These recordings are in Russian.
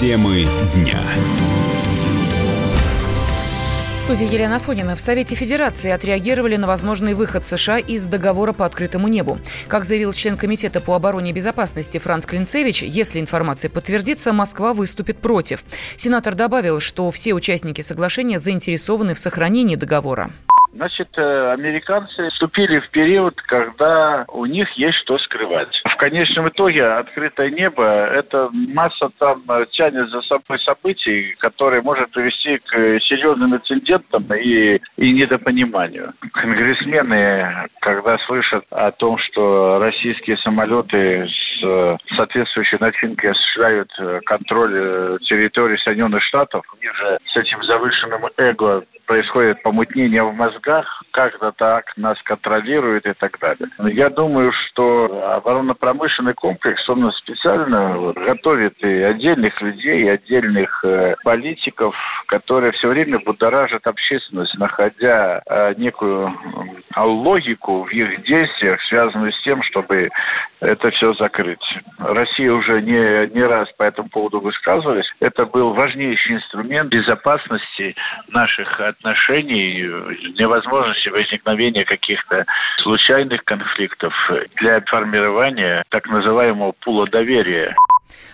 Темы дня студии Елена Фонина. В Совете Федерации отреагировали на возможный выход США из договора по открытому небу. Как заявил член Комитета по обороне и безопасности Франц Клинцевич, если информация подтвердится, Москва выступит против. Сенатор добавил, что все участники соглашения заинтересованы в сохранении договора. Значит, э, американцы вступили в период, когда у них есть что скрывать. В конечном итоге открытое небо – это масса там э, тянет за собой событий, которые может привести к серьезным инцидентам и, и недопониманию. Конгрессмены, когда слышат о том, что российские самолеты с соответствующей начинкой осуществляют контроль территории Соединенных Штатов, у них же с этим завышенным эго происходит помутнение в мозгах, как-то так нас контролирует и так далее. Я думаю, что оборонно-промышленный комплекс, он специально готовит и отдельных людей, и отдельных э, политиков, которые все время будоражат общественность, находя э, некую э, логику в их действиях, связанную с тем, чтобы это все закрыть. Россия уже не, не раз по этому поводу высказывалась. Это был важнейший инструмент безопасности наших отношений, невозможности возникновения каких-то случайных конфликтов для формирования так называемого пула доверия.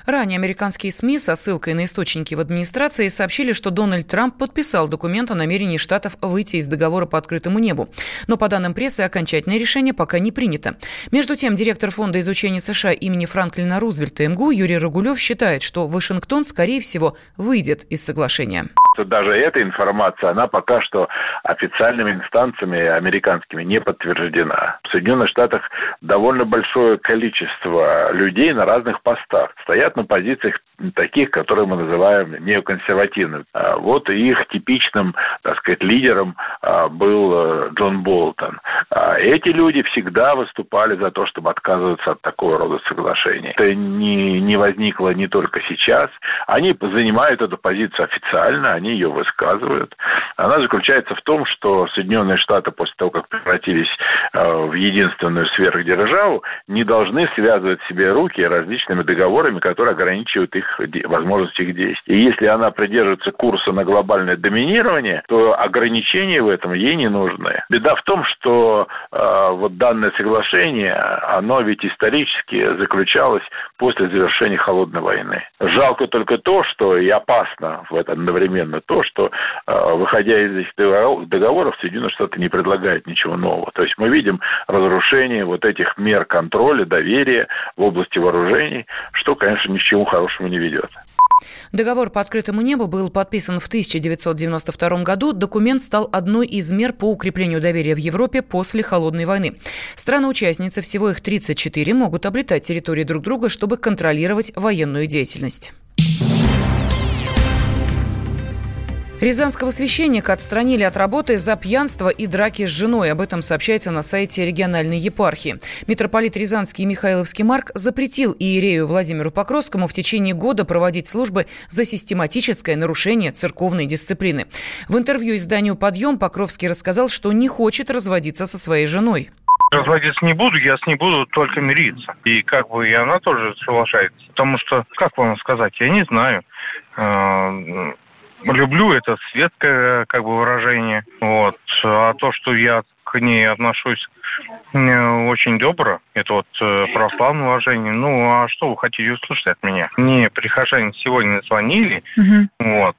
Ранее американские СМИ со ссылкой на источники в администрации сообщили, что Дональд Трамп подписал документ о намерении Штатов выйти из договора по открытому небу. Но по данным прессы окончательное решение пока не принято. Между тем, директор Фонда изучения США имени Франклина Рузвельта МГУ Юрий Рагулев считает, что Вашингтон, скорее всего, выйдет из соглашения что даже эта информация, она пока что официальными инстанциями американскими не подтверждена. В Соединенных Штатах довольно большое количество людей на разных постах. Стоят на позициях таких, которые мы называем неоконсервативными. А вот их типичным, так сказать, лидером а, был э, Джон Болтон. А эти люди всегда выступали за то, чтобы отказываться от такого рода соглашений. Это не, не возникло не только сейчас. Они занимают эту позицию официально, они ее высказывают. Она заключается в том, что Соединенные Штаты после того, как превратились в единственную сверхдержаву, не должны связывать себе руки различными договорами, которые ограничивают их возможности их действий. И если она придерживается курса на глобальное доминирование, то ограничения в этом ей не нужны. Беда в том, что э, вот данное соглашение, оно ведь исторически заключалось после завершения холодной войны. Жалко только то, что и опасно в этом одновременно то, что э, выходя из этих договоров, Соединенные Штаты не предлагают ничего нового. То есть мы видим разрушение вот этих мер контроля, доверия в области вооружений, что, конечно, ни к чему хорошему не не ведет. Договор по открытому небу был подписан в 1992 году. Документ стал одной из мер по укреплению доверия в Европе после Холодной войны. Страны-участницы, всего их 34, могут облетать территории друг друга, чтобы контролировать военную деятельность. Рязанского священника отстранили от работы за пьянство и драки с женой. Об этом сообщается на сайте региональной епархии. Митрополит Рязанский и Михайловский Марк запретил иерею Владимиру Покровскому в течение года проводить службы за систематическое нарушение церковной дисциплины. В интервью изданию «Подъем» Покровский рассказал, что не хочет разводиться со своей женой. Разводиться не буду, я с ней буду только мириться. И как бы и она тоже соглашается. Потому что, как вам сказать, я не знаю а, люблю это светское как бы выражение. Вот. А то, что я к ней отношусь очень добро. Это вот э, православное уважение. Ну, а что вы хотите услышать от меня? Мне прихожане сегодня звонили, угу. вот,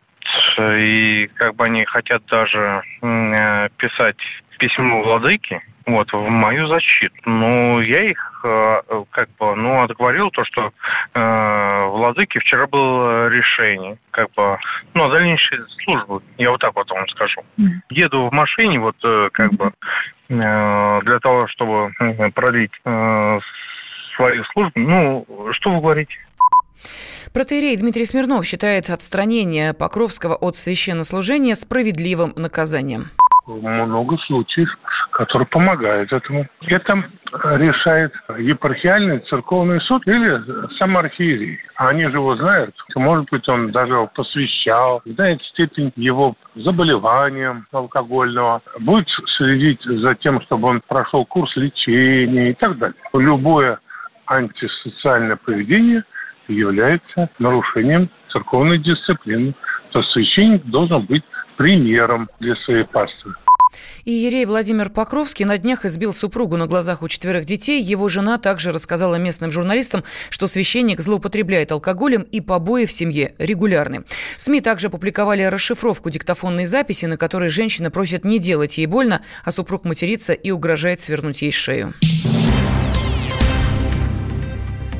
и как бы они хотят даже э, писать письмо владыке, вот, в мою защиту. Но я их э, как бы, ну, отговорил то, что э, владыки вчера было решение, как бы, ну, о дальнейшей службы. Я вот так вот вам скажу. Еду в машине, вот, э, как бы, э, для того, чтобы продлить э, свою службу. Ну, что вы говорите? Протеерей Дмитрий Смирнов считает отстранение Покровского от священнослужения справедливым наказанием много случаев, которые помогают этому. Это решает епархиальный церковный суд или сам архиерей. Они же его знают. Может быть, он даже его посвящал, знает степень его заболевания алкогольного, будет следить за тем, чтобы он прошел курс лечения и так далее. Любое антисоциальное поведение является нарушением церковной дисциплины, то священник должен быть примером для своей паствы. И Ерей Владимир Покровский на днях избил супругу на глазах у четверых детей. Его жена также рассказала местным журналистам, что священник злоупотребляет алкоголем и побои в семье регулярны. СМИ также публиковали расшифровку диктофонной записи, на которой женщина просит не делать ей больно, а супруг матерится и угрожает свернуть ей шею.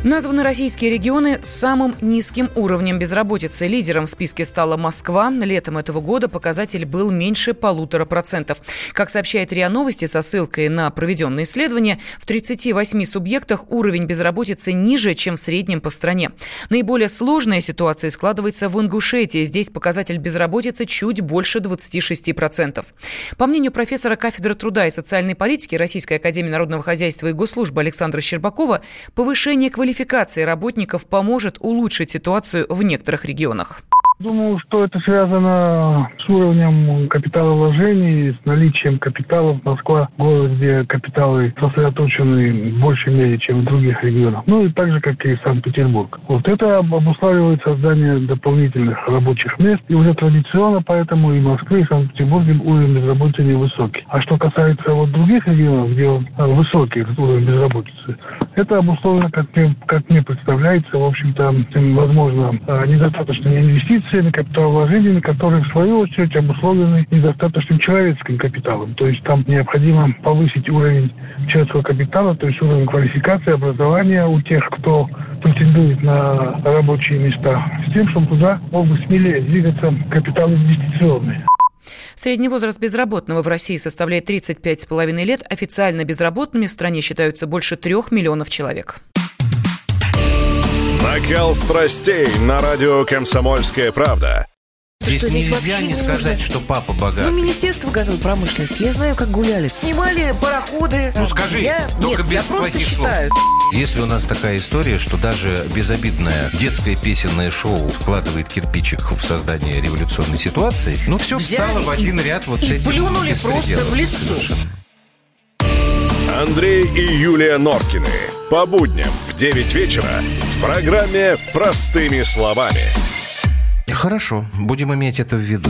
Названы российские регионы с самым низким уровнем безработицы. Лидером в списке стала Москва. Летом этого года показатель был меньше полутора процентов. Как сообщает РИА Новости со ссылкой на проведенное исследование, в 38 субъектах уровень безработицы ниже, чем в среднем по стране. Наиболее сложная ситуация складывается в Ингушетии. Здесь показатель безработицы чуть больше 26%. По мнению профессора кафедры труда и социальной политики Российской академии народного хозяйства и госслужбы Александра Щербакова, повышение квалификации квалификации работников поможет улучшить ситуацию в некоторых регионах. Думаю, что это связано с уровнем капиталовложений, с наличием капиталов. Москва – город, где капиталы сосредоточены в большей мере, чем в других регионах. Ну и так же, как и Санкт-Петербург. Вот это обуславливает создание дополнительных рабочих мест. И уже традиционно поэтому и Москвы, и Санкт-Петербурге уровень безработицы невысокий. А что касается вот других регионов, где он а, высокий этот уровень безработицы, это обусловлено, как мне, как мне представляется, в общем-то, возможно, а, недостаточными инвестициями инвестициями, капиталовложениями, которые в свою очередь обусловлены недостаточным человеческим капиталом. То есть там необходимо повысить уровень человеческого капитала, то есть уровень квалификации, образования у тех, кто претендует на рабочие места, с тем, чтобы туда мог бы смелее двигаться капитал инвестиционный. Средний возраст безработного в России составляет 35,5 лет. Официально безработными в стране считаются больше трех миллионов человек. Накал страстей на радио «Комсомольская правда». Здесь, что, здесь нельзя не сказать, что папа богатый. Ну, Министерство газовой промышленности, я знаю, как гуляли. Снимали пароходы. Ну, скажи, я... только Нет, без плохих слов. Считаю. Если у нас такая история, что даже безобидное детское песенное шоу вкладывает кирпичик в создание революционной ситуации, ну, все Взяли встало в один ряд вот с этим плюнули просто в лицо. Андрей и Юлия Норкины. По будням в 9 вечера программе «Простыми словами». Хорошо, будем иметь это в виду.